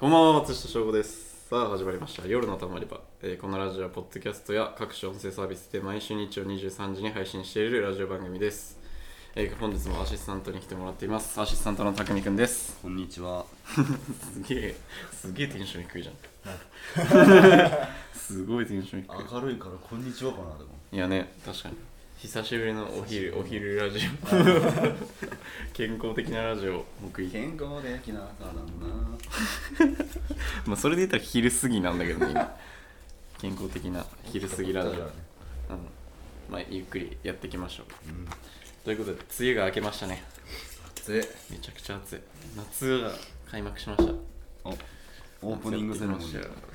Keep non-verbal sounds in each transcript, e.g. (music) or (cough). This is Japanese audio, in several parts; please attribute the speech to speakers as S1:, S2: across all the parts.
S1: こんばんは、松下翔吾です。さあ、始まりました。夜のたまり場。えーこのラジオは、ポッドキャストや各種音声サービスで毎週日曜23時に配信しているラジオ番組です。えー本日もアシスタントに来てもらっています。アシスタントのたくみくんです。
S2: こんにちは。
S1: すげえ、すげえテンション低いじゃん。(laughs) すごいテンション低い。
S2: 明るいからこんにちはかなでも。
S1: いやね、確かに。久しぶりのお昼、お昼ラジオ。(laughs) 健康的なラジオ、僕い
S2: 健康的なからな。(laughs)
S1: まあ、それで言ったら昼過ぎなんだけどね、今。健康的な昼過ぎラジオ。うん。まあ、ゆっくりやっていきましょう。
S2: うん。
S1: ということで、梅雨が明けましたね。
S2: で、
S1: めちゃくちゃ暑い。夏が開幕しました。
S2: おオープニングセレモニ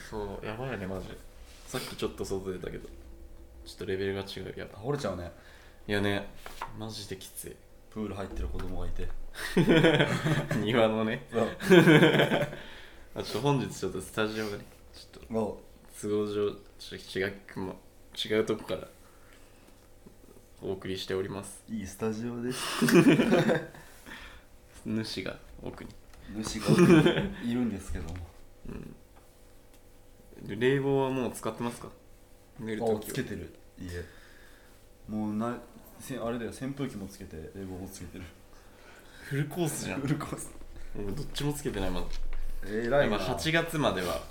S1: そう、やばいよね、マジで。さっきちょっと外出たけど、ちょっとレベルが違う。やば
S2: 倒れちゃうね。
S1: いやね、マジできつい。
S2: プール入ってる子供がいて。(laughs)
S1: 庭のね。(laughs) あちょっと本日ちょっとスタジオがね、ちょっと
S2: お
S1: 都合上ちょっと違うも違うとこからお送りしております
S2: いいスタジオです。(laughs)
S1: 主が奥に
S2: 主がいるんですけども。
S1: で冷房はもう使ってますか？寝る
S2: あ、
S1: とき
S2: つけてる。いいえ。もうな、せあれだよ、扇風機もつけて、冷房もつけてる。
S1: フルコースじゃん
S2: フルコース。
S1: もうどっちもつけてないまだ
S2: えらいな。
S1: まあ8月までは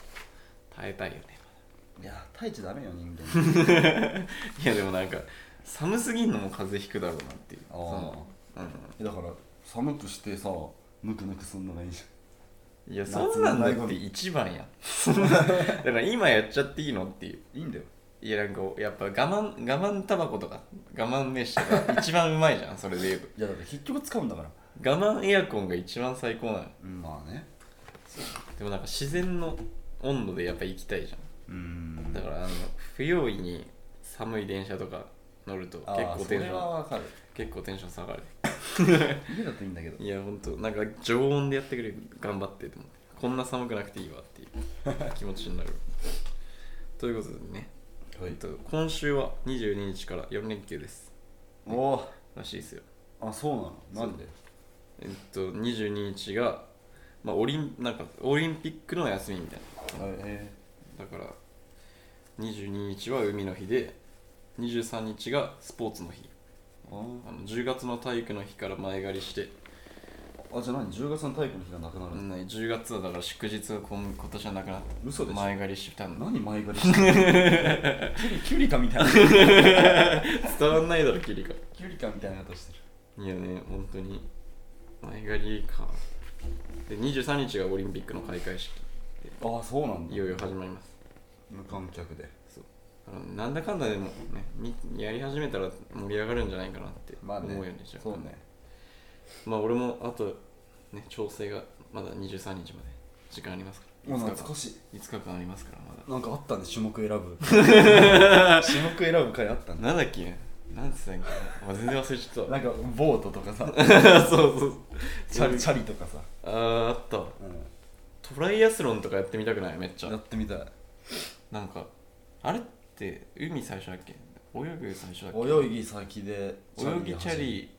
S1: 耐えたいよね
S2: いや、耐えちゃダメよ、人間。(laughs)
S1: いやでもなんか寒すぎんのも風邪ひくだろうなっていう
S2: あー
S1: その
S2: だから、寒くしてさ、ぬくぬくすんのがいいじ
S1: うん、いや
S2: 夏
S1: そんなんだって一番やん (laughs) だから今やっちゃっていいのっていう
S2: ゃん。いいんだよ。
S1: いやなんかやっぱ我慢我慢タバコとか我慢飯とか一番うまいじゃん (laughs) それで言うと
S2: いや、だって結局使うんだから。
S1: 我慢エアコンが一番最高なの
S2: うん、まあね。
S1: でもなんか自然の温度でやっぱ行きたいじゃ
S2: うーん。
S1: んだからあの不用意に寒い電車とか乗ると結構テンション
S2: わかる。
S1: 結構テンション下がる。(laughs)
S2: 家だといいんだけど。
S1: いやほんとなんか常温でやってくれる頑張ってと思って。こんな寒くなくていいわっていう気持ちになる。ということでね、
S2: は
S1: えっと、今週は22日から4連休です。
S2: おお
S1: らしいですよ。
S2: あそうなの？なんで？
S1: えっと22日が、まあ、オリンなんかオリンピックの休みみたい
S2: え
S1: なだから22日は海の日で23日がスポーツの日。
S2: ー、
S1: あの10月の体育の日から前借りして
S2: ああじゃあ何？10月の体育の日がなくなるの、
S1: うん10月はだから祝日が今今年はなくなって
S2: 嘘でしょ？
S1: 前借りしてたんだ
S2: 何前借りしてる (laughs) キュリキュリカみたいな。(laughs)
S1: 伝わんないだろキリカ。
S2: キュリカみたいなことしてる。
S1: いやね本当に。前借りか。で23日がオリンピックの開会式
S2: ああそうなんだ。
S1: いよいよ始まります。
S2: 無観客で。
S1: そう。あのなんだかんだでもねみやり始めたら盛り上がるんじゃないかなって思
S2: まあね。
S1: うよねじゃあ
S2: そうね
S1: まあ俺もあとね調整がまだ23日まで時間ありますから。
S2: もう
S1: 5日間。
S2: 懐かしい。
S1: 5日間ありますからまだ。
S2: なんかあったんで種目選ぶ。(laughs) 種目選ぶ会あったんだ
S1: なんだっけ？なんつったんだっけ、まあ、全然忘れちゃっ
S2: なんかボートとかさ。
S1: た (laughs) そうそう。
S2: チャリチャリとかさ、
S1: あーあった。わ
S2: う
S1: トライアスロンとかやってみたくない？めっち
S2: ん、や
S1: ゃ
S2: ってみたい。
S1: なんかあれって海最初だっけ？泳ぐ最初だっけ？
S2: 泳ぎ先で
S1: 泳ぎチャリ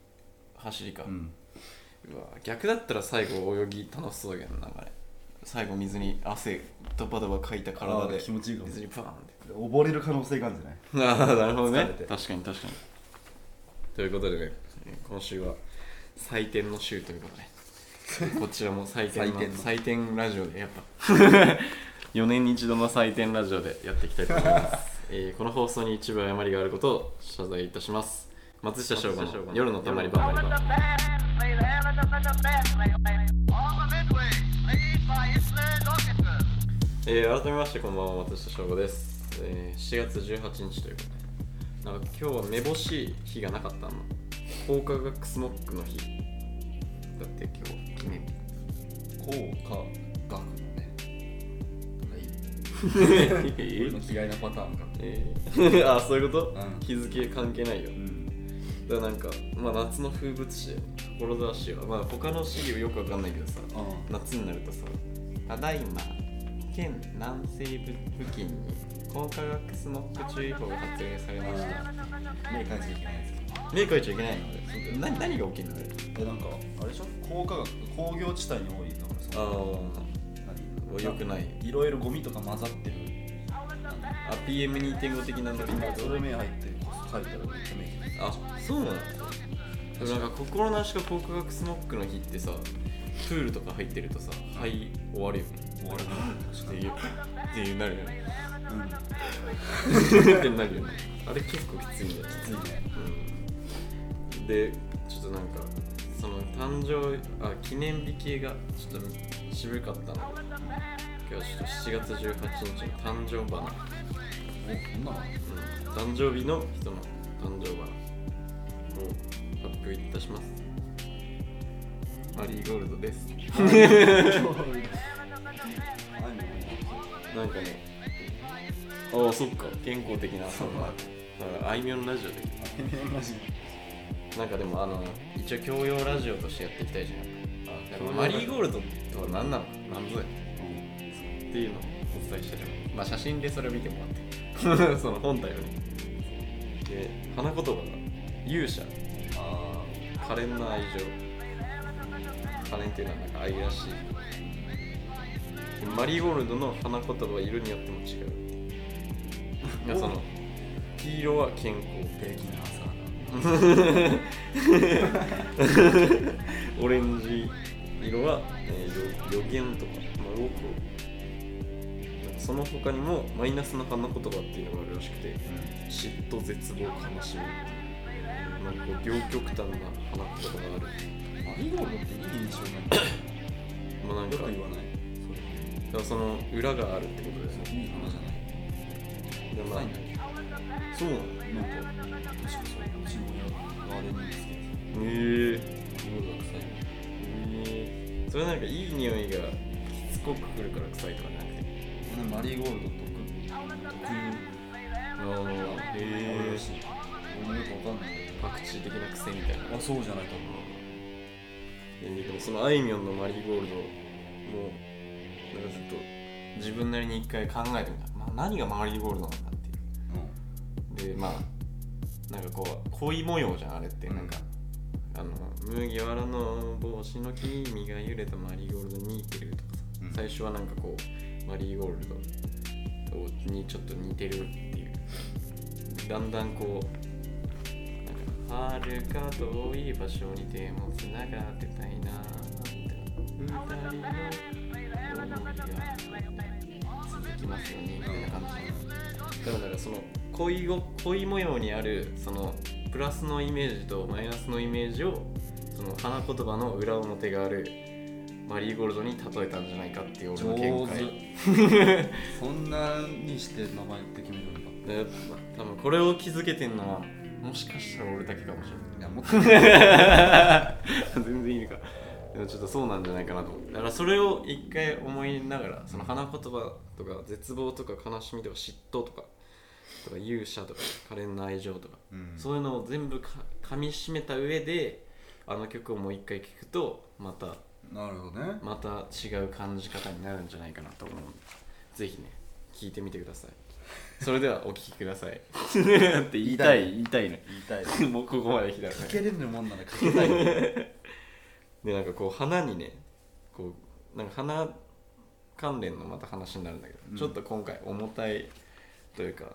S1: 走りか、
S2: う
S1: うんわ逆だったら最後泳ぎ楽しそうだけどなんかね最後水に汗ドバドバかいた体
S2: あ
S1: で
S2: ー気持ちいいかも。
S1: 水にパーンって。
S2: 溺れる可能性があるんじゃない？
S1: ああなるほどね。確かに確かに。ということでねえー今週は採点の週ということで。(laughs) こちらも採点の
S2: 採点の。
S1: 採点ラジオでやっぱ。(laughs) 4年に一度の採点ラジオでやっていきたいと思います、(laughs) えーこの放送に一部誤りがあることを謝罪いたします松下翔吾の夜のたまり場.えー改めましてこんばんは松下翔吾です、えー7月18日ということでなんか今日はめぼしい日がなかったの高化学スモックの日だって今日記念日
S2: 効果学のねはい
S1: え
S2: 俺の嫌いなパターンか
S1: えーあそういうこと、
S2: うん。
S1: 日付関係ないよ
S2: うん
S1: だからなんか、まあ、夏の風物詩で志は。まあ他の市はよくわかんないけどさ。
S2: あ
S1: 夏になるとさただいま県南西部付近に高化学スモック注意報が発令されました。
S2: 目返しちゃいけないや
S1: 目描いちゃいけないの？で何何が起きるの？あれ
S2: つえなんかあれでしょ？工科学工業地帯に多いだからさ
S1: ああくない。
S2: いろいろゴミとか混ざってる。
S1: あ PM2.5 的なノリになる
S2: それ目入って書いたらめっちゃ目
S1: あそうなのでもなんか心なしか告白スモックの日ってさプールとか入ってるとさはい終わるよね。
S2: 終わるな。確かに
S1: っていうっていうなるよね。
S2: うん。(laughs)
S1: ってなるよね。あれ結構きついんだよね。
S2: きついね
S1: うん。でちょっとなんかその誕生あ記念日系がちょっと渋かったの。今日はちょっと7月18日の誕生花、
S2: おこんなの？
S1: うん、誕生日の人の誕生花を発表いたします。マリーゴールドです。なんかね。ああそっか。健康的な。
S2: そう。
S1: だからあいみょんラジオで。なんかでもあの一応教養ラジオとしてやっていきたいじゃん。マリーゴールドとは何なの？何ぞや？っていうのをお伝えしたじゃんまあ写真でそれを見てもらって。(laughs) その本体をね。で花言葉が勇者。
S2: あ
S1: 可憐な愛情。可憐っていうのはなんか愛らしい。でマリーゴールドの花言葉は色によっても違う。その黄色は健康
S2: ー平均な朝
S1: オレンジ色は、えー、予予言とか、まあ、多く。その他にもマイナスの花言葉っていうのがあるらしくて嫉妬絶望悲しみなんかこう両極端な花言葉がある
S2: マリーゴールドっていい印象なんだ
S1: まあなんか
S2: よく言わない
S1: だからその裏があるってことですよ
S2: それいい花じゃない
S1: でまあ
S2: ないんだけ
S1: そうなの
S2: なんか確かそううちの親ガーデニング好きです
S1: へえ
S2: 匂いが臭い
S1: えー、それなんかいい匂いがしつこくくるから臭いとかじゃなくて
S2: マリーゴールド特特有
S1: ああへえ
S2: 俺もよくわかんないけ
S1: パクチー的な癖みたいな。
S2: どあそうじゃない多分
S1: ででもそのあいみょんのマリーゴールドもなんかずっと自分なりに一回考えてみた、まあ、何がマリーゴールドなんだっていう。でまあなんかこう恋模様じゃんあれって。
S2: うん。
S1: なんか、あの麦わらの帽子の黄身が揺れたマリーゴールドに似てるとかさ、
S2: うん。
S1: 最初はなんかこうマリーゴールドにちょっと似てるっていう。だんだんこうなんか遠い場所に手もつながってたいな二人の思いが続きますよねみたいな感じだからなん。かその恋ご恋模様にあるそのプラスのイメージとマイナスのイメージをその花言葉の裏表があるマリーゴールドに例えたん。じゃないかっていう俺の見
S2: 上
S1: 解
S2: そん。なにして名前って決めるん。だ
S1: 多分これを気づけてん。のはもしかしたら俺だけかもしれない。
S2: いやもっと。(laughs)
S1: 全然いいか。でもちょっとそうなんじゃないかなと。思ってだからそれを一回思いながらその花言葉とか絶望とか悲しみとか嫉妬とかとか勇者とか可憐な愛情とか、
S2: うん。
S1: そういうのを全部か噛みしめた上であの曲をもう一回聴くとまた
S2: なるほどね。
S1: また違う感じ方になるんじゃないかなと思うので。ぜひね聞いてみてくださいそれではお聴きください。っ (laughs) て言いたい。言いたいね。
S2: 言いたい (laughs)
S1: もうここまで来たらね。
S2: かけれるもんならかけたい (laughs)
S1: でなんかこう花にねこうなんか花関連のまた話になるんだけど、
S2: うん。
S1: ちょっと今回重たいというか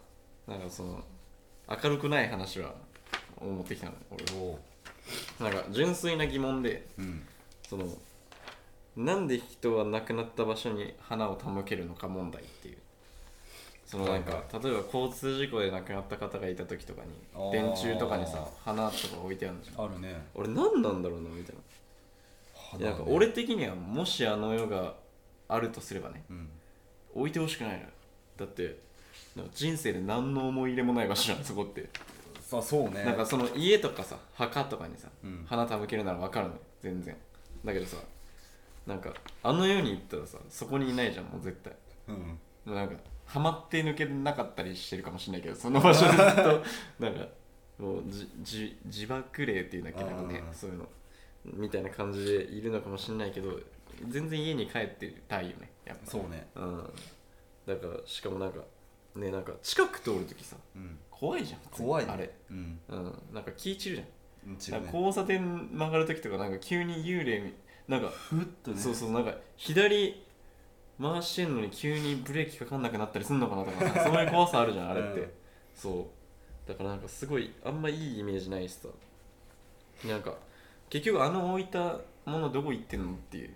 S1: なんかその明るくない話は持ってきたの。俺。なんか純粋な疑問で
S2: うん。
S1: そのなんで人は亡くなった場所に花を手向けるのか問題っていうそのなんか例えば交通事故で亡くなった方がいた時とかに電柱とかにさ花とか置いてあるじゃん。
S2: あるね。
S1: 俺何なんだろうなみたいな。いやなんか俺的にはもしあの世があるとすればね
S2: うん。
S1: 置いてほしくないのよ。だって人生で何の思い入れもない場所じゃんそこって。
S2: さあそうね。
S1: なんかその家とかさ墓とかにさ、
S2: うん。
S1: 花手向けるなら分かるのよ全然。だけどさなんかあの世に行ったらさそこにいないじゃんもう絶対。
S2: うん。
S1: なんかハマって抜けなかったりしてるかもしれないけどその場所でずっと (laughs) なんかもうじじ自爆霊っていうんだっけなんかねそういうのみたいな感じでいるのかもしれないけど全然家に帰ってたいよねやっぱ。
S2: そうね。
S1: うん。だからしかもなんかねなんか近く通るときさ
S2: うん。
S1: 怖いじゃん
S2: 怖いね。
S1: あれ。
S2: うん。
S1: うん。なんか気散るじゃん。
S2: ね。
S1: 交差点曲がるときとかなんか急に幽霊みなんか
S2: ふっとね。
S1: そうそうなんか左回してんのに急にブレーキかかんなくなったりすんのかなとかさそういう怖さあるじゃんあれって、
S2: うん
S1: そう。だからなんかすごいあんまいいイメージないしさなんか結局あの置いたものどこ行ってんのっていう。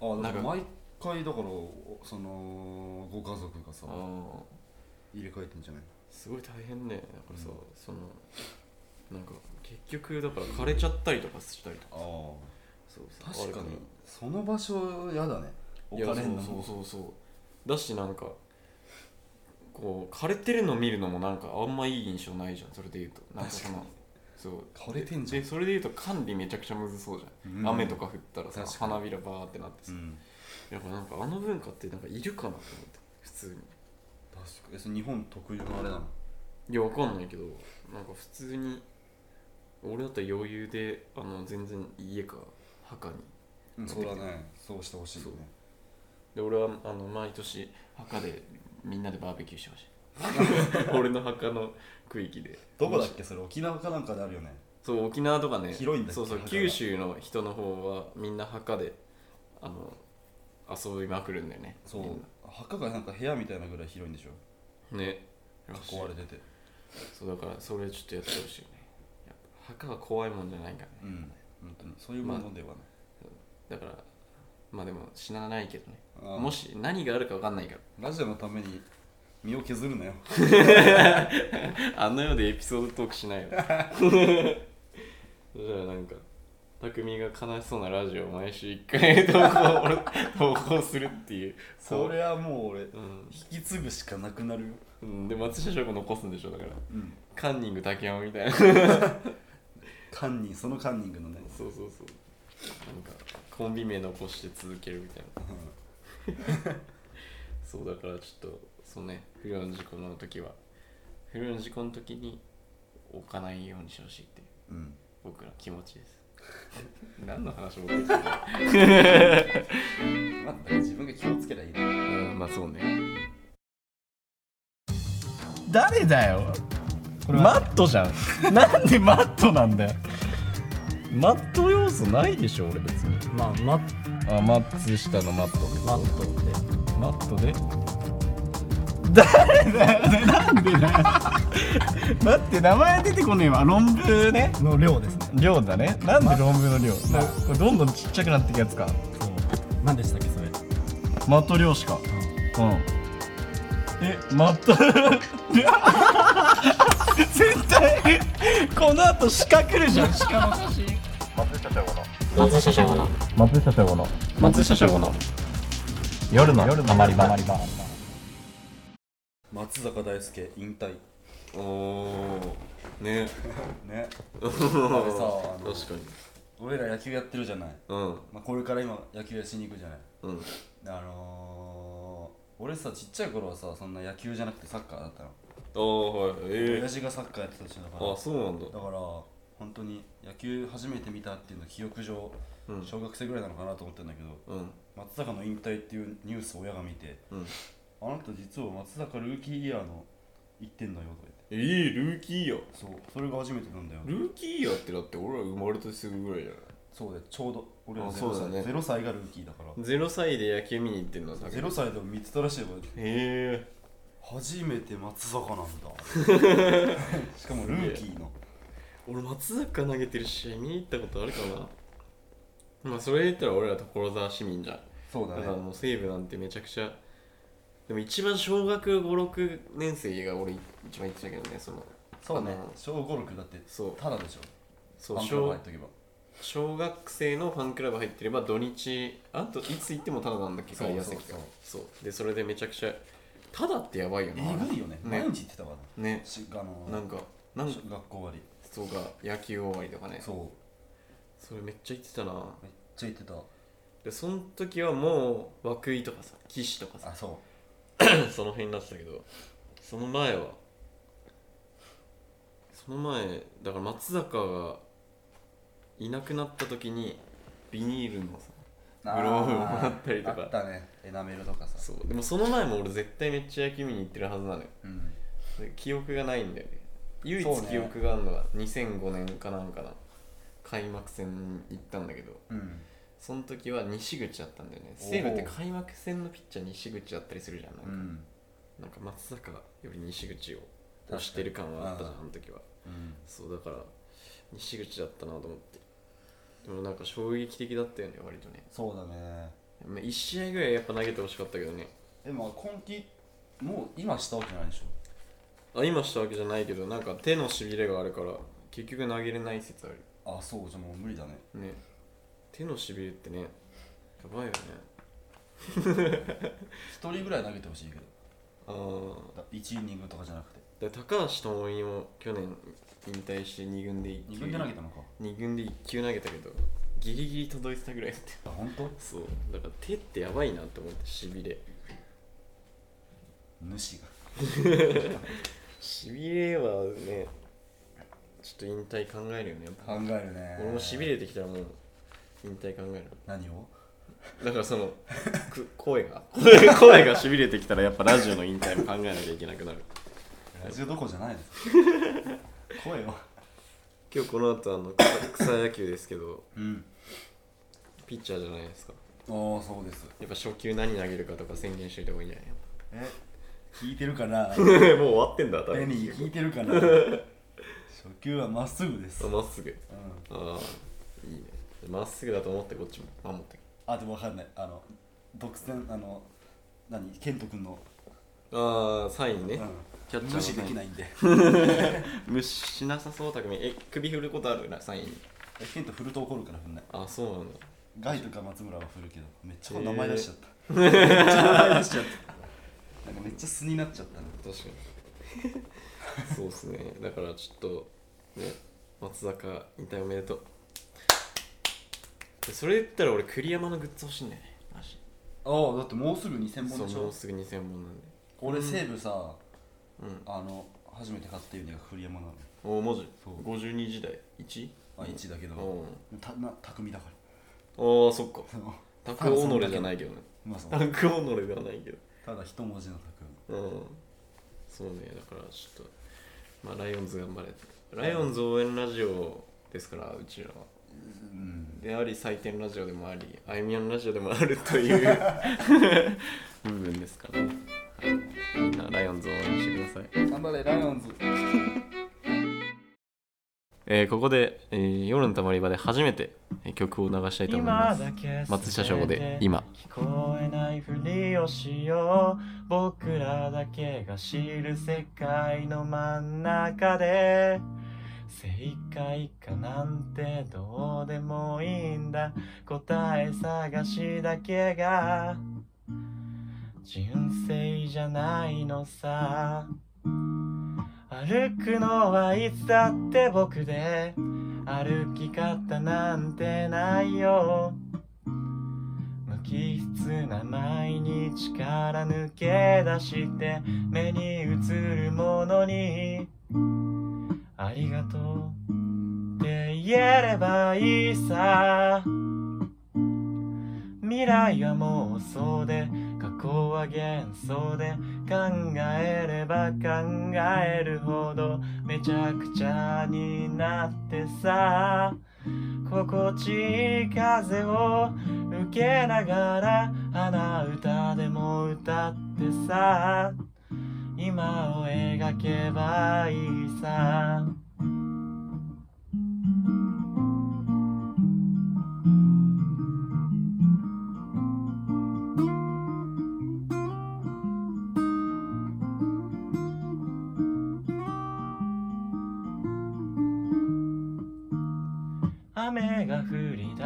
S2: あだ
S1: なんか。
S2: 毎回だからそのご家族がさ入れ替えてんじゃない？
S1: すごい大変ね。だからさ、
S2: うん
S1: そのなんか結局だから枯れちゃったりとかしたりとか。
S2: あ
S1: そう
S2: あ
S1: そう。
S2: 確かにその場所やだね
S1: いや
S2: 置かれんの？
S1: そうそうそうだしなんかこう枯れてるの見るのもなんかあんまいい印象ないじゃんそれで言うと。なんかそのそう。
S2: 枯れてんじゃん。
S1: でそれで言うと管理めちゃくちゃむずそうじゃん、
S2: うん
S1: 雨とか降ったらさ
S2: 確かに。
S1: 花びらバーってなってさ、
S2: うん。
S1: やっぱなんかあの文化ってなんかいるかなと思って普通に。
S2: 確かに。えそれ日本特有のあれなの？
S1: いやわかんないけどなんか普通に俺だったら余裕であの全然家か墓に。
S2: うんそうだね。そうしてほしいよね
S1: で俺はあの毎年墓でみんなでバーベキューしてほしい (laughs) 俺の墓の区域で。
S2: どこだっけ？それ沖縄かなんかであるよね。
S1: そう沖縄とかね。
S2: 広いんだ
S1: そうそう九州の人の方はみんな墓であの遊びまくるんだよね。
S2: そう。墓がなんか部屋みたいなぐらい広いんでしょ？
S1: なね。
S2: 囲われてて。
S1: そうだからそれちょっとやってほしいよね。やっぱ墓は怖いもんじゃないからね、
S2: うん。本当に。そういうものではない。
S1: だからまあでも死なないけどね。もし何があるか分かんないから。
S2: ラジオのために身を削るなよ。
S1: あんなようでエピソードトークしないよじゃあなんか匠が悲しそうなラジオを毎週1回投稿投稿するっていう。
S2: それはもう俺
S1: うん。
S2: 引き継ぐしかなくなる。よ
S1: うん、で松下翔子残すんでしょだから。
S2: うん。
S1: カンニング竹山みたいな。(laughs)
S2: カンニンそのカンニングのね。
S1: そうそうそう。なんかコンビ名残して続けるみたいな。そうだからちょっとそうね不慮の事故の時は不慮の事故の時に置かないようにしてほしいっていう
S2: うん。
S1: 僕ら気持ちです。(laughs) 何の話持ってきたの
S2: まあ自分が気をつけりゃいいな。
S1: うんまあそうね。
S3: 誰だよ。マットじゃん。なんでマットなんだよマット要素ないでしょ俺別に。
S4: まあマッ
S3: あ松下のマット
S4: マットって。
S3: マットで？誰？だよねなんでだよ。待って名前出てこねえわ。論文ね。
S4: の量ですね。
S3: 量だね。なんで論文の量？なこれどんどんちっちゃくなっていくやつか。
S4: そう。何でしたっけそれ？
S3: マット量子か。うん。えマット？絶対この後鹿来るじゃん。鹿の写真松下翔吾の。松下翔吾の。松下翔吾の。夜の。夜のたまり場
S2: 松坂大輔引退。
S1: おおね。
S2: ね。
S1: 確 (laughs) (laughs)
S2: あれさあの
S1: かに。
S2: 俺ら野球やってるじゃない、
S1: うん。
S2: まあ、これから今野球しに行くじゃない。
S1: うん。
S2: あのー、俺さちっちゃい頃はさそんな野球じゃなくてサッカーだったの、
S1: ああはい。え
S2: 親父がサッカーやってたしだから。
S1: あそうなんだ。
S2: だから本当に野球初めて見たっていうの記憶上、
S1: うん。
S2: 小学生ぐらいなのかなと思ってんだけど
S1: うん。
S2: 松坂の引退っていうニュースを親が見て
S1: うん。
S2: あなた実は松坂ルーキーイヤーの行ってんだよとか
S1: えー、ルーキーイヤー。
S2: 言ってそうそれが初めてなんだよ。
S1: ルーキーイヤーってだって俺ら生まれてすぐぐらいじゃない？
S2: そうでちょうど。俺ら
S1: あ
S2: 0歳
S1: ね。
S2: 0歳がルーキーだから。
S1: 0歳で野球見に行ってんの？だけ
S2: 0歳でも見てたらしいよ
S1: へえ。
S2: 初めて松坂なんだ。(laughs) しかもルーキーの
S1: 俺松坂投げてる試合見に行ったことあるかな。まあそれで言ったら俺ら所沢市民じゃん
S2: そうだね。
S1: だからもう西武なんてめちゃくちゃ。でも一番小学56年生が俺一番言ってたけどねその。
S2: そうね。
S1: あの
S2: 小5 6だって
S1: そう。
S2: ただでしょ。
S1: そう
S2: ファンクラブ
S1: 小
S2: 入っとけば。
S1: 小学生のファンクラブ入ってれば土日あといつ行ってもタダなんだっけ
S2: そう
S1: 外野席が。
S2: そう。
S1: そうでそれでめちゃくちゃタダってやばいよな。
S2: えぐいよね。毎日行ってたから
S1: ね。
S2: しあの
S1: なんかなんか
S2: 学校終わり
S1: そう。か野球終わりとかね
S2: そう。
S1: それめっちゃ言ってたな。
S2: めっちゃ行ってた。
S1: でその時はもう涌井とかさ岸とかさ
S2: あそ (coughs)
S1: その辺になってたけどその前はその前だから松坂がいなくなった時にビニールのさ
S2: う
S1: グローブもらったりとか。
S2: あったね。エナメルとかさ。
S1: そう。でもその前も俺絶対めっちゃ野球見に行ってるはずなのよ。
S2: うん。
S1: で記憶がないんだよね唯一記憶があるのは2005年かなんかな開幕戦に行ったんだけど
S2: うん。
S1: その時は西口だったんだよね。西武って開幕戦のピッチャー西口だったりするじゃんなんか,、
S2: うん。
S1: なんか松坂より西口を押してる感はあったじゃんあの時は。
S2: うん。
S1: そうだから西口だったなと思って。でもなんか衝撃的だったよね割とね。
S2: そうだね。
S1: まあ1試合ぐらいやっぱ投げてほしかったけどね。
S2: でも今季もう今したわけないでしょ
S1: あ今したわけじゃないけどなんか手のしびれがあるから結局投げれない説ある。
S2: あそうじゃもう無理だね。
S1: ね。手のしびれってねやばいよね。(laughs)
S2: 一人ぐらい投げてほしいけど。
S1: ああ
S2: だ1イニングとかじゃなくて。
S1: で高橋智美も去年引退して2軍で1
S2: 2軍で投げたのか。
S1: 2軍で1球投げたけどギリギリ届いてたぐらいだって
S2: あ本当？
S1: そう。だから手ってやばいなって思ってしびれ。(laughs)
S2: 主が (laughs)
S1: しびれはねちょっと引退考えるよね。やっぱ
S2: 考えるね。
S1: 俺もしびれてきたらもう引退考える。
S2: 何を？
S1: だからその (laughs) く声が。声 (laughs) 声がしびれてきたらやっぱラジオの引退も考えなきゃいけなくなる。
S2: ラジオどころじゃないです。(laughs) 声を。
S1: 今日この後あの草草野球ですけど
S2: うん。
S1: ピッチャーじゃないですか。
S2: ああそうです。
S1: やっぱ初球何投げるかとか宣言しといた方がいいんじゃない？
S2: え聞いてるかな？(laughs)
S1: もう終わってんだ多分。
S2: ベニー聞いてるかな？(laughs) 初球はまっすぐです、うん、
S1: まっすぐ。ああいいね。まっすぐだと思ってこっちも。守って
S2: あでも分かんない。あの独占あの何？ケント君の、
S1: ああサインね、
S2: うん。
S1: キャッチャーの
S2: 無視できないんで。(laughs)
S1: 無視しなさそうたくみえ首振ることある？なサイン。に
S2: えケント振ると怒るから振んな。い
S1: あそうなんだ
S2: ガイとか松村は振るけどめっちゃ名前出しちゃった、めっちゃ名前出しちゃったなんかめっちゃ素になっちゃったね
S1: 確かに。そうっすね。だからちょっとね松坂引退おめでとう。でそれ言ったら俺栗山のグッズ欲しいんだよね。マジ
S2: ああだってもうすぐ2000
S1: そう
S2: 本でしょ？
S1: もうすぐ2000本なんで。
S2: 俺西武さ、
S1: うん。
S2: あの初めて買ったユニが栗山なの
S1: おおマジ？
S2: そう。
S1: 52時代？1?
S2: あ1だけど、
S1: お
S2: たな匠だか
S1: おそっか。
S2: ら
S1: タクオノレじゃないけどね。
S2: まあそう。
S1: タクオノレではないけど
S2: ただ一文字の匠
S1: うん。そうね。だからちょっとまあライオンズ頑張れライオンズ応援ラジオですからうちらは。
S2: うん。
S1: であり採点ラジオでもありあいみやんラジオでもあるという (laughs) 部分ですからね、はい、みんなライオンズを応援してください、
S2: 頑張れライオンズ
S1: えーここで、えー夜のたまり場で初めてえー曲を流したいと思います。松下翔吾で今。
S3: 聞こえないふりをしよう。僕らだけが知る世界の真ん中で。正解かなんてどうでもいいんだ。答え探しだけが。純粋じゃないのさ歩くのはいつだって僕で歩き方なんてないよ。無機質な毎日から抜け出して目に映るものに。ありがとうって言えればいいさ。未来は妄想で過去は幻想で考えれば考えるほどめちゃくちゃになってさ心地いい風を受けながら鼻歌でも歌ってさ今を描けばいいさ。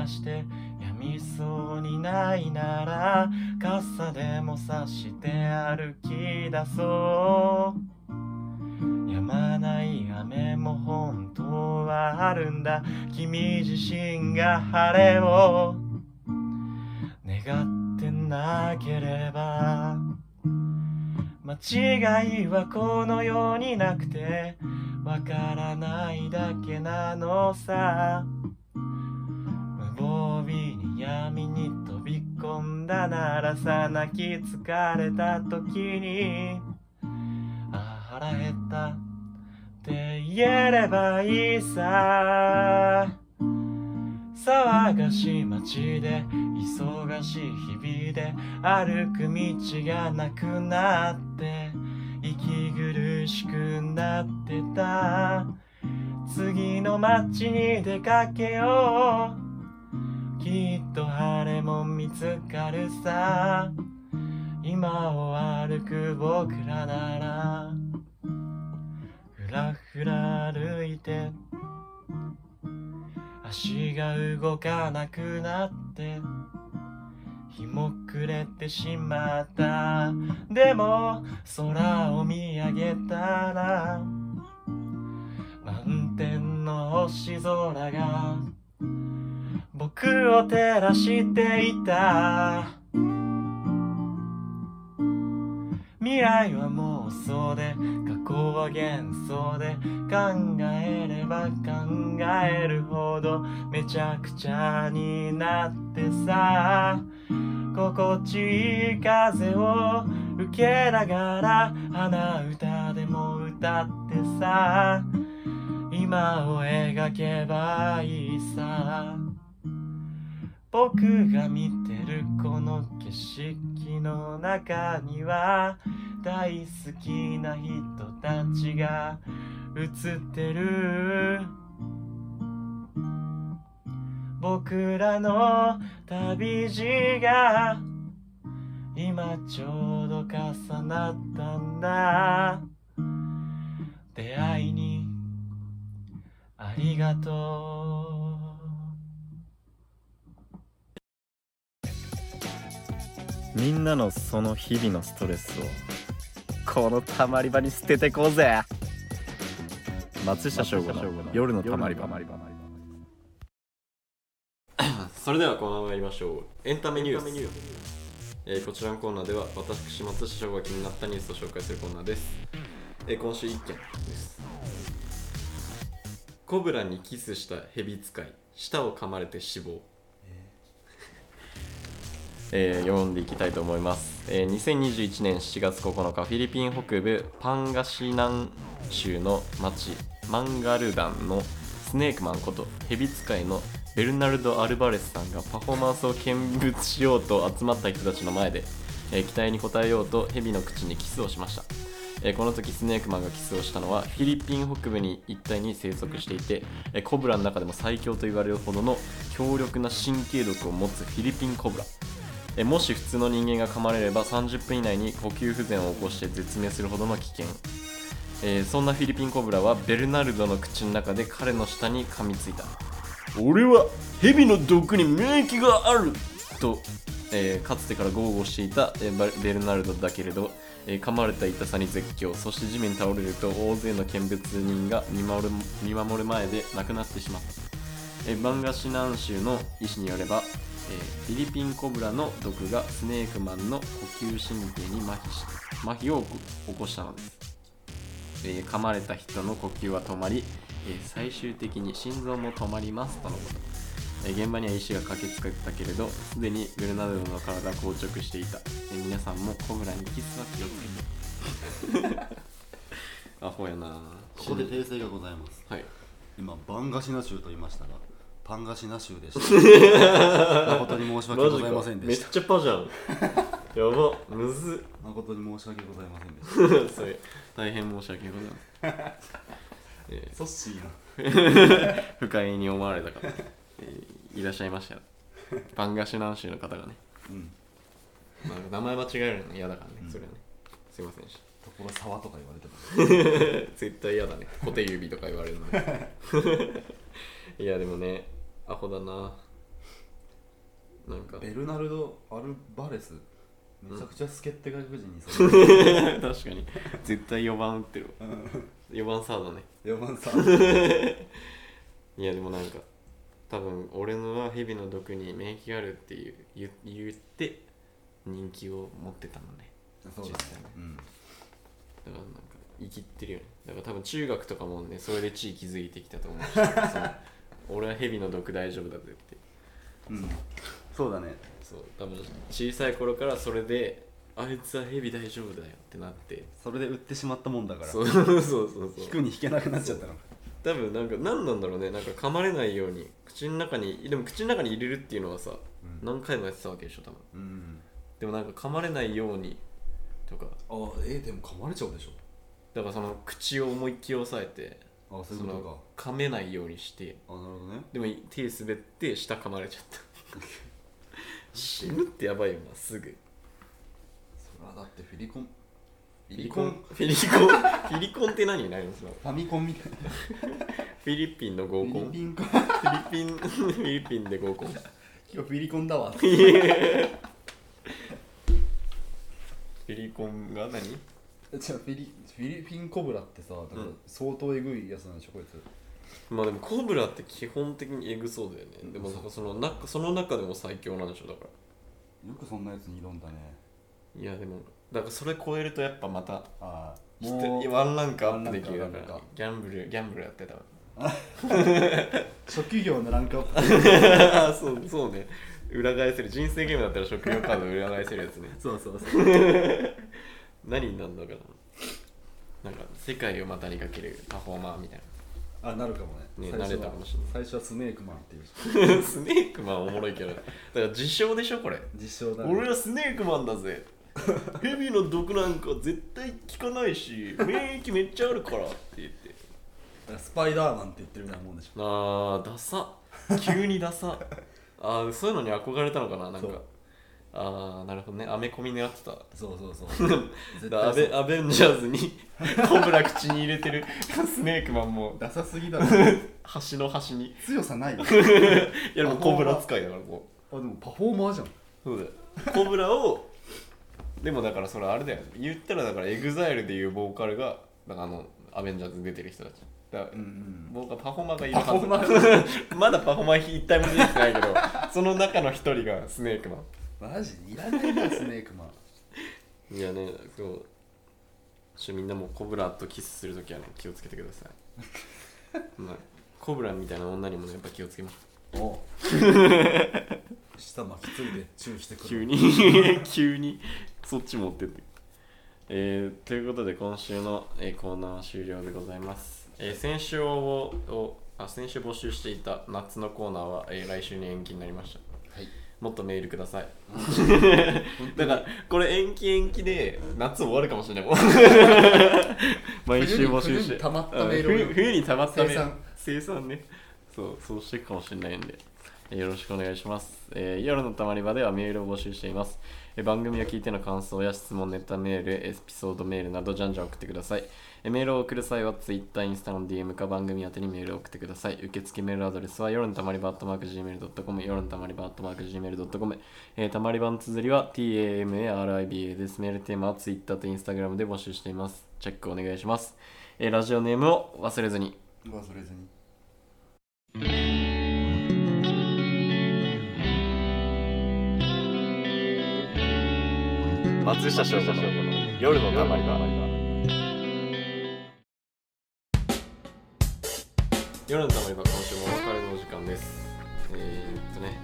S3: してやみそうにないなら傘でもさして歩き出そう。やまない雨も本当はあるんだ。君自身が晴れを。願ってなければ間違いはこの世になくてわからないだけなのさ。闇に飛び込んだならさ泣き疲れた時にあ腹減ったって言えればいいさ。騒がしい街で忙しい日々で歩く道がなくなって息苦しくなってた。次の街に出かけよう。きっと晴れも見つかるさ。今を歩く僕らなら。ふらふら歩いて。足が動かなくなって。日も暮れてしまった。でも空を見上げたら。満天の星空が。僕を照らしていた。未来は妄想で過去は幻想で考えれば考えるほどめちゃくちゃになってさ。心地いい風を受けながら鼻歌でも歌ってさ。今を描けばいいさ。僕が見てるこの景色の中には大好きな人たちが映ってる。僕らの旅路が今ちょうど重なったんだ。出会いにありがとう。みんなのその日々のストレスをこのたまり場に捨ててこうぜ。松下翔吾の夜のたまり場。
S1: それではコーナー参りましょう。エンタメニュース。えーこちらのコーナーでは私松下翔吾が気になったニュースを紹介するコーナーです、えー今週1件です。コブラにキスしたヘビ使い。舌を噛まれて死亡えー読んでいきたいと思います、えー2021年7月9日フィリピン北部パンガシナン州の町マンガルダンのスネークマンことヘビ使いのベルナルド・アルバレスさんがパフォーマンスを見物しようと集まった人たちの前で、えー期待に応えようとヘビの口にキスをしました。えーこの時スネークマンがキスをしたのはフィリピン北部に一帯に生息していて、えーコブラの中でも最強と言われるほどの強力な神経毒を持つフィリピンコブラ。えーもし普通の人間が噛まれれば30分以内に呼吸不全を起こして絶命するほどの危険、えーそんなフィリピンコブラはベルナルドの口の中で彼の舌に噛みついた。俺は蛇の毒に免疫がある。と、えーかつてから豪語していた、えーバベルナルドだけれど、えー噛まれた痛さに絶叫。そして地面に倒れると大勢の見物人が見守る見守る前で亡くなってしまった、えーバンガシナン州の医師によれば、えーフィリピンコブラの毒がスネークマンの呼吸神経に麻痺し麻痺を起こしたのです。えー噛まれた人の呼吸は止まり、えー最終的に心臓も止まりますとのこと、えー現場には医師が駆けつけたけれどすでにベルナルドの体は硬直していた、えー皆さんもコブラにキスは気をつけて。(laughs) アホやな
S2: ここで訂正がございます。
S1: はい。
S2: 今バンガシナ州と言いましたがパンガシナ州でした。誠に申し訳ございませんでし
S1: めっちゃパじゃんやば。むず
S2: た誠に申し訳ございませんでし
S1: っ (laughs) それ大変申し訳ございません、え
S2: たソッシーな。
S1: ー (laughs) 不快に思われた方、えーいらっしゃいましたバンガシュナン州の方がね。
S2: うん。
S1: まあ、名前間違えるの嫌だからね、それはね。すいませんでし
S2: 所沢とか言われてます。
S1: た。(laughs) 絶対嫌だね。小手指とか言われるの。いや、でもね、アホだな。なんか、
S2: ベルナルド・アルバレスめちゃくちゃ助っ人外国人にそれ (laughs)
S1: 確かに。絶対4番打ってるわ。4番サードね。
S2: 4番さ (laughs)
S1: いや、でもなんか、多分俺のは蛇の毒に免疫があるっていう言言って人気を持ってたのね。
S2: そうだねうん
S1: だからなんか生きってるよねだから多分中学とかもねそれで地位築いてきたと思うしその俺は蛇の毒大丈夫だぜって。
S2: うん。そうだね。
S1: そう。多分小さい頃からそれであいつは蛇大丈夫だよってなって。
S2: それで売ってしまったもんだから。
S1: そうそうそうそう。
S2: 引くに引けなくなっちゃったの。
S1: 多分なんか何なんだろうね。なんか噛まれないように口の中にでも口の中に入れるっていうのはさ、
S2: うん。
S1: 何回もやってたわけでしょ多分。
S2: うん。
S1: でもなんか噛まれないようにとか。
S2: あえでも噛まれちゃうでしょ。
S1: だからその口を思いっきり押さえて
S2: あそうい
S1: そう
S2: こと
S1: の噛めないようにして。
S2: かあなるほどね。
S1: でも手滑って舌噛まれちゃった。死ぬってやばいよなすぐ。
S2: それはだってフィリコン。フ
S1: フィリコン。フィリコン？フィリコンって何何その
S2: ファミコンみたいな。
S1: フィリピンの合
S2: フ
S1: コン？
S2: ィリピンか。
S1: フィリピンフィリピンで合コン。
S2: 今日フィリコンだわ。
S1: フィリコンが何？
S2: じゃあフィリフィリピンコブラってさなんか
S1: うん。
S2: 相当えぐいやつなんでしょこいつ。
S1: まあでもコブラって基本的にエグそうだよね。でもなんかその中その中でも最強なんでしょだから。
S2: よくそんなやつに挑んだね。
S1: いやでもだからそれ超えるとやっぱまた
S2: ああ。
S1: ひ
S2: もう
S1: とワンランクアップできるだから。
S2: ワンランク
S1: ギャンブルギャンブルやってた。(laughs)
S2: 職業のランクアップ。
S1: あ (laughs) そうそうね。裏返せる。人生ゲームだったら職業カード裏返せるやつね。(laughs)
S2: そうそうそう
S1: 何になるのかな。なんか世界を股にかけるパフォーマーみたい
S2: あなるかもね。
S1: ね
S2: 最初は
S1: 慣れたかもしれない。
S2: 最初はスネークマンっていう
S1: なスネークマンおもろいけど。だから自称でしょこれ。
S2: 実証だね。
S1: 俺はスネークマンだぜ。(laughs) ヘビの毒なんか絶対効かないし免疫めっちゃあるからって言って。
S2: だからスパイダーマンって言ってるみたいなもんでしょ。
S1: あーダサ。急にダサ。あーそういうのに憧れたのかななんかああなるほどね。アメコミ狙ってた
S2: そうそうそう。(laughs)
S1: アベアベンジャーズに (laughs) コブラ口に入れてる (laughs) スネークマンも
S2: ダサすぎだろ。
S1: 端の端に。い
S2: 強さないよ。
S1: やでもコブラ使いだからこう。
S2: あでもパフォーマーじゃん。
S1: そうだよ。コブラをでもだからそれあれだよ言ったらだからエグザイルでいうボーカルがだからあのアベンジャーズに出てる人たち。だから
S2: うんうん。
S1: ボーカルパフォーマーがいるはず
S2: パフォーマー。
S1: まだパフォーマー一体も出てないけどその中の一人がスネークマ
S2: マジいらないなスネークマン。
S1: ンいやねそう。ちょみんなもコブラとキスするときはね気をつけてください。(laughs) まあコブラみたいな女にもねやっぱ気をつけましょう。
S2: お。う下巻きついでチューしてくる。
S1: 急に。(laughs) 急に。そっち持ってって。えーということで今週の、えーコーナーは終了でございます、えー先週ををあ先週募集していた夏のコーナーは、えー来週に延期になりました。
S2: はい
S1: もっとメールください。だからこれ延期延期で夏終わるかもしれない。もん毎週募集して。
S2: 冬にまったメール
S1: 冬冬に溜まったメール。
S2: 生産。
S1: 生産ね。そうそうしていくかもしれないんで。えーよろしくお願いします、えー夜のたまり場ではメールを募集しています、えー番組を聞いての感想や質問ネタメールエピソードメールなどじゃんじゃん送ってください。えーメールを送る際は Twitter、インスタの DM か番組宛てにメールを送ってください。受付メールアドレスは夜のたまり場 Gmail.com 夜のたまり場 Gmail.com えーたまり場の綴りは TAMARIBA です。メールテーマは Twitter と Instagram で募集しています。チェックお願いします、えーラジオネームを忘れずに。
S2: 忘れずに。
S1: 松下翔吾の夜のたまり場夜のたまり場今週もお別れのお時間です。えー、っとね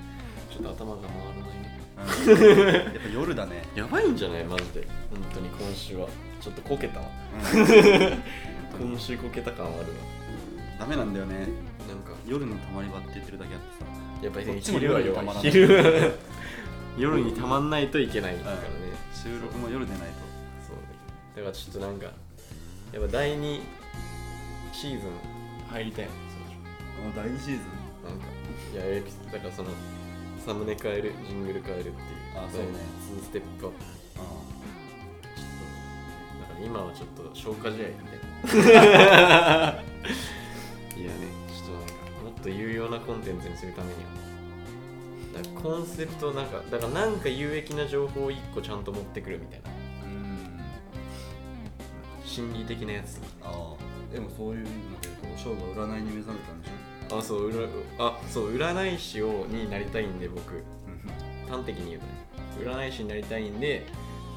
S1: ちょっと頭が回らないね。
S2: やっぱ夜だね。(laughs)
S1: やばいんじゃない？マジで。本当に今週は。ちょっとこけたわ。(laughs) 今週こけた感はあるわ。
S2: ダメなんだよね。
S1: なんか。
S2: 夜のたまり場って言ってるだけあってさ。
S1: やっぱり昼は弱い。昼は。(laughs) 夜にたまんないといけないからね、
S2: 収録も夜でないと。
S1: そうだからちょっとなんかやっぱ第2シーズン入りたいの
S2: 第2シーズン。
S1: ろなんかいやエピだからそのサムネ変えるジングル変えるっていう。
S2: あそうね。
S1: 2ステップアップ。
S2: あ
S1: ちょっとだから今はちょっと消化試合みたいないやねちょっとなんかもっと有用なコンテンツにするために。はだコンセプトなんかだからなんか有益な情報を1個ちゃんと持ってくるみたいな。
S2: うん。
S1: 心理的なやつ
S2: ああでもそういうんだけど翔が占いに目覚めたんでしょ？
S1: あそう占あそう占い師をになりたいんで僕。
S2: うん
S1: 端的に言うとね。占い師になりたいんで、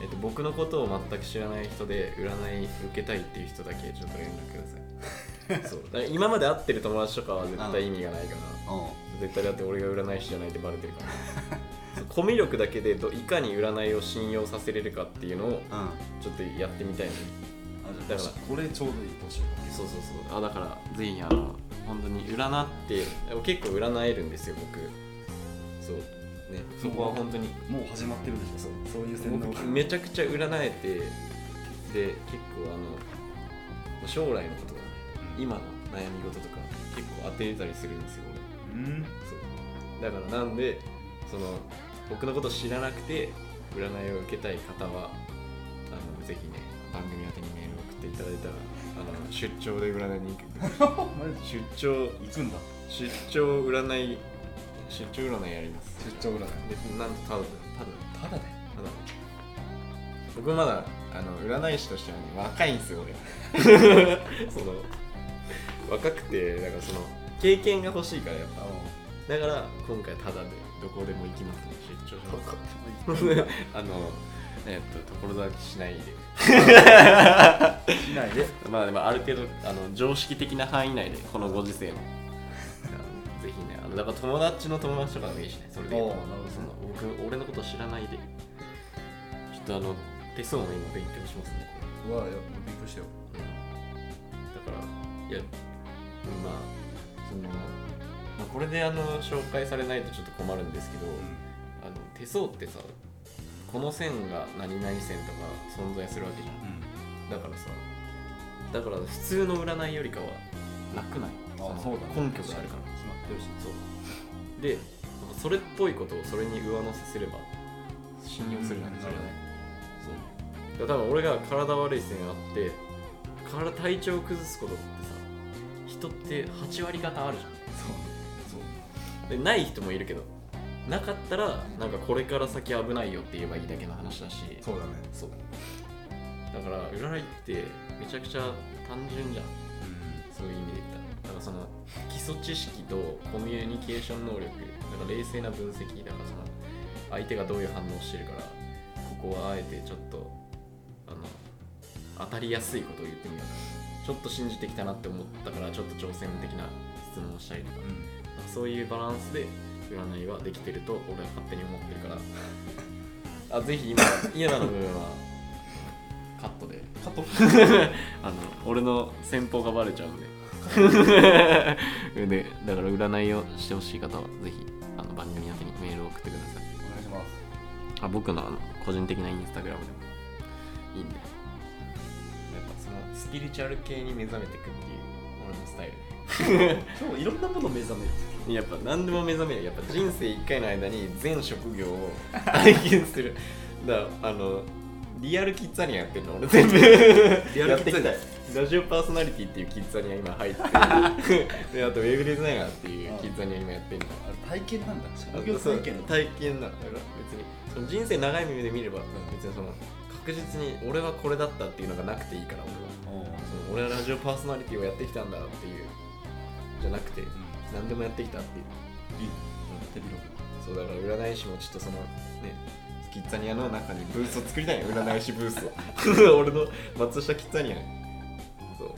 S1: えっと、僕のことを全く知らない人で占い受けたいっていう人だけちょっと連絡ください。(laughs) そう。だから今まで会ってる友達とかは絶対意味がないから。
S2: あ
S1: 絶対だって俺が占い師じゃないってバレてるから。コミュ力だけでどいかに占いを信用させれるかっていうのを
S2: あ
S1: ちょっとやってみたいの
S2: あじゃあ
S1: だから
S2: これちょうどいいどうしよう
S1: そうそうそう。あだからぜひあの本当に占って結構占えるんですよ僕。そうね。そこは本当に。
S2: もう始まってるでしょ。そう。そういう洗脳
S1: 僕めちゃくちゃ占えてで結構あの将来のことがね今の悩み事とか結構当てれたりするんですよ
S2: うん。
S1: 俺そう。だからなんでその僕のこと知らなくて占いを受けたい方はあのぜひね番組宛てにっていただいたらあの出張で占いに行く出張
S2: 行くんだ (laughs)
S1: 出張占い出張占いやります。
S2: 出張占い。
S1: でなんとただでただで
S2: ただで。
S1: ただ。僕まだあの占い師としてはね若いんですよ俺。(laughs) その若くてだからその経験が欲しいからやっぱ。だから今回ただでどこでも行きますね出張します。(laughs) あのえっと志しないで
S2: しないで。
S1: まあでもある程度あの常識的な範囲内でこのご時世の。あのぜひねあのだから友達の友達とかでもいいしねそれで。その僕俺のこと知らないで。ちょっとあの手相も今勉強しますねこ
S2: うわやっぱ勉強してよ。
S1: れ、うん、だからいやまあその、まあ、これであの紹介されないとちょっと困るんですけど、あの手相ってさこの線が何々線とか存在するわけじゃん。だからさだから普通の占いよりかは楽ない。
S2: そ
S1: 根拠があるから。
S2: 決まってるし。
S1: そう。でそれっぽいことをそれに上乗せすれば信用するなんて
S2: うん
S1: じゃない。そう。だから多分俺が体悪い線あって体体調を崩すことってさ人って8割方あるじゃん。そう。でない人もいるけどなかったらなんかこれから先危ないよって言えばいいだけの話だし。
S2: そうだね。
S1: そう。だから占いってめちゃくちゃ単純じゃん。そういう意味で言ったら。だからその基礎知識とコミュニケーション能力。だから冷静な分析。だからその相手がどういう反応してるからここはあえてちょっとあの当たりやすいことを言ってみようちょっと信じてきたなって思ったからちょっと挑戦的な質問をしたりとか。そういうバランスで占いはできてると俺は勝手に思ってるから。(laughs) あぜひ今今の部分はカットで。
S2: カット？(laughs)
S1: あの俺の戦法がバレちゃうんで。(laughs) でだから占いをしてほしい方はぜひあの番組宛てにメールを送ってください。
S2: お願いします。
S1: あ僕のあの個人的なインスタグラムでもいいんで。やっぱそのスピリチュアル系に目覚めていくっていう俺のスタイル
S2: 今日いろんなもの目覚める
S1: やっぱ何でも目覚める。やっぱ人生1回の間に全職業を体験する。だからあのリアルキッザニアやってるの俺全部。やってきたラジオパーソナリティっていうキッザニア今入って (laughs) であとウェブデザイナーっていうキッザニア今やってるの。
S2: あれ体験なんだ。
S1: あ
S2: 職業体験。だ
S1: 体験だだから別に。その人生長い目で見れば別にその確実に俺はこれだったっていうのがなくていいから俺は。その俺はラジオパーソナリティをやってきたんだっていうじゃなくて何でもやってきたっていう。
S2: いい。
S1: そうだから占い師もちょっとそのねキッザニアの中にブースを作りたいよ。(laughs) 占い師ブースを。(laughs) 俺の松下キッザニア。そう。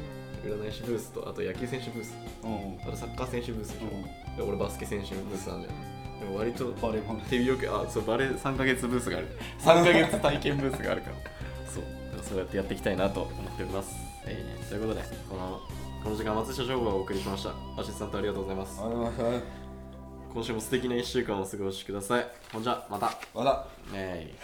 S1: 占い師ブースとあと野球選手ブース。
S2: くうん。
S1: あとサッカー選手ブース。でしょで俺バスケ選手ブースなんだよ。でも割と
S2: バレー
S1: 手広くあそうバレー3ヶ月ブースがある。(laughs) 3ヶ月体験ブースがあるから。そう。そうやってやっていきたいなと思っております、えーということでこのこの時間松下翔吾がお送りしました。アシスタントありがとうございます。
S2: ありがとうございます。
S1: 今週も素敵な1週間をお過ごしください。ほんじゃまた。
S2: まだ
S1: えい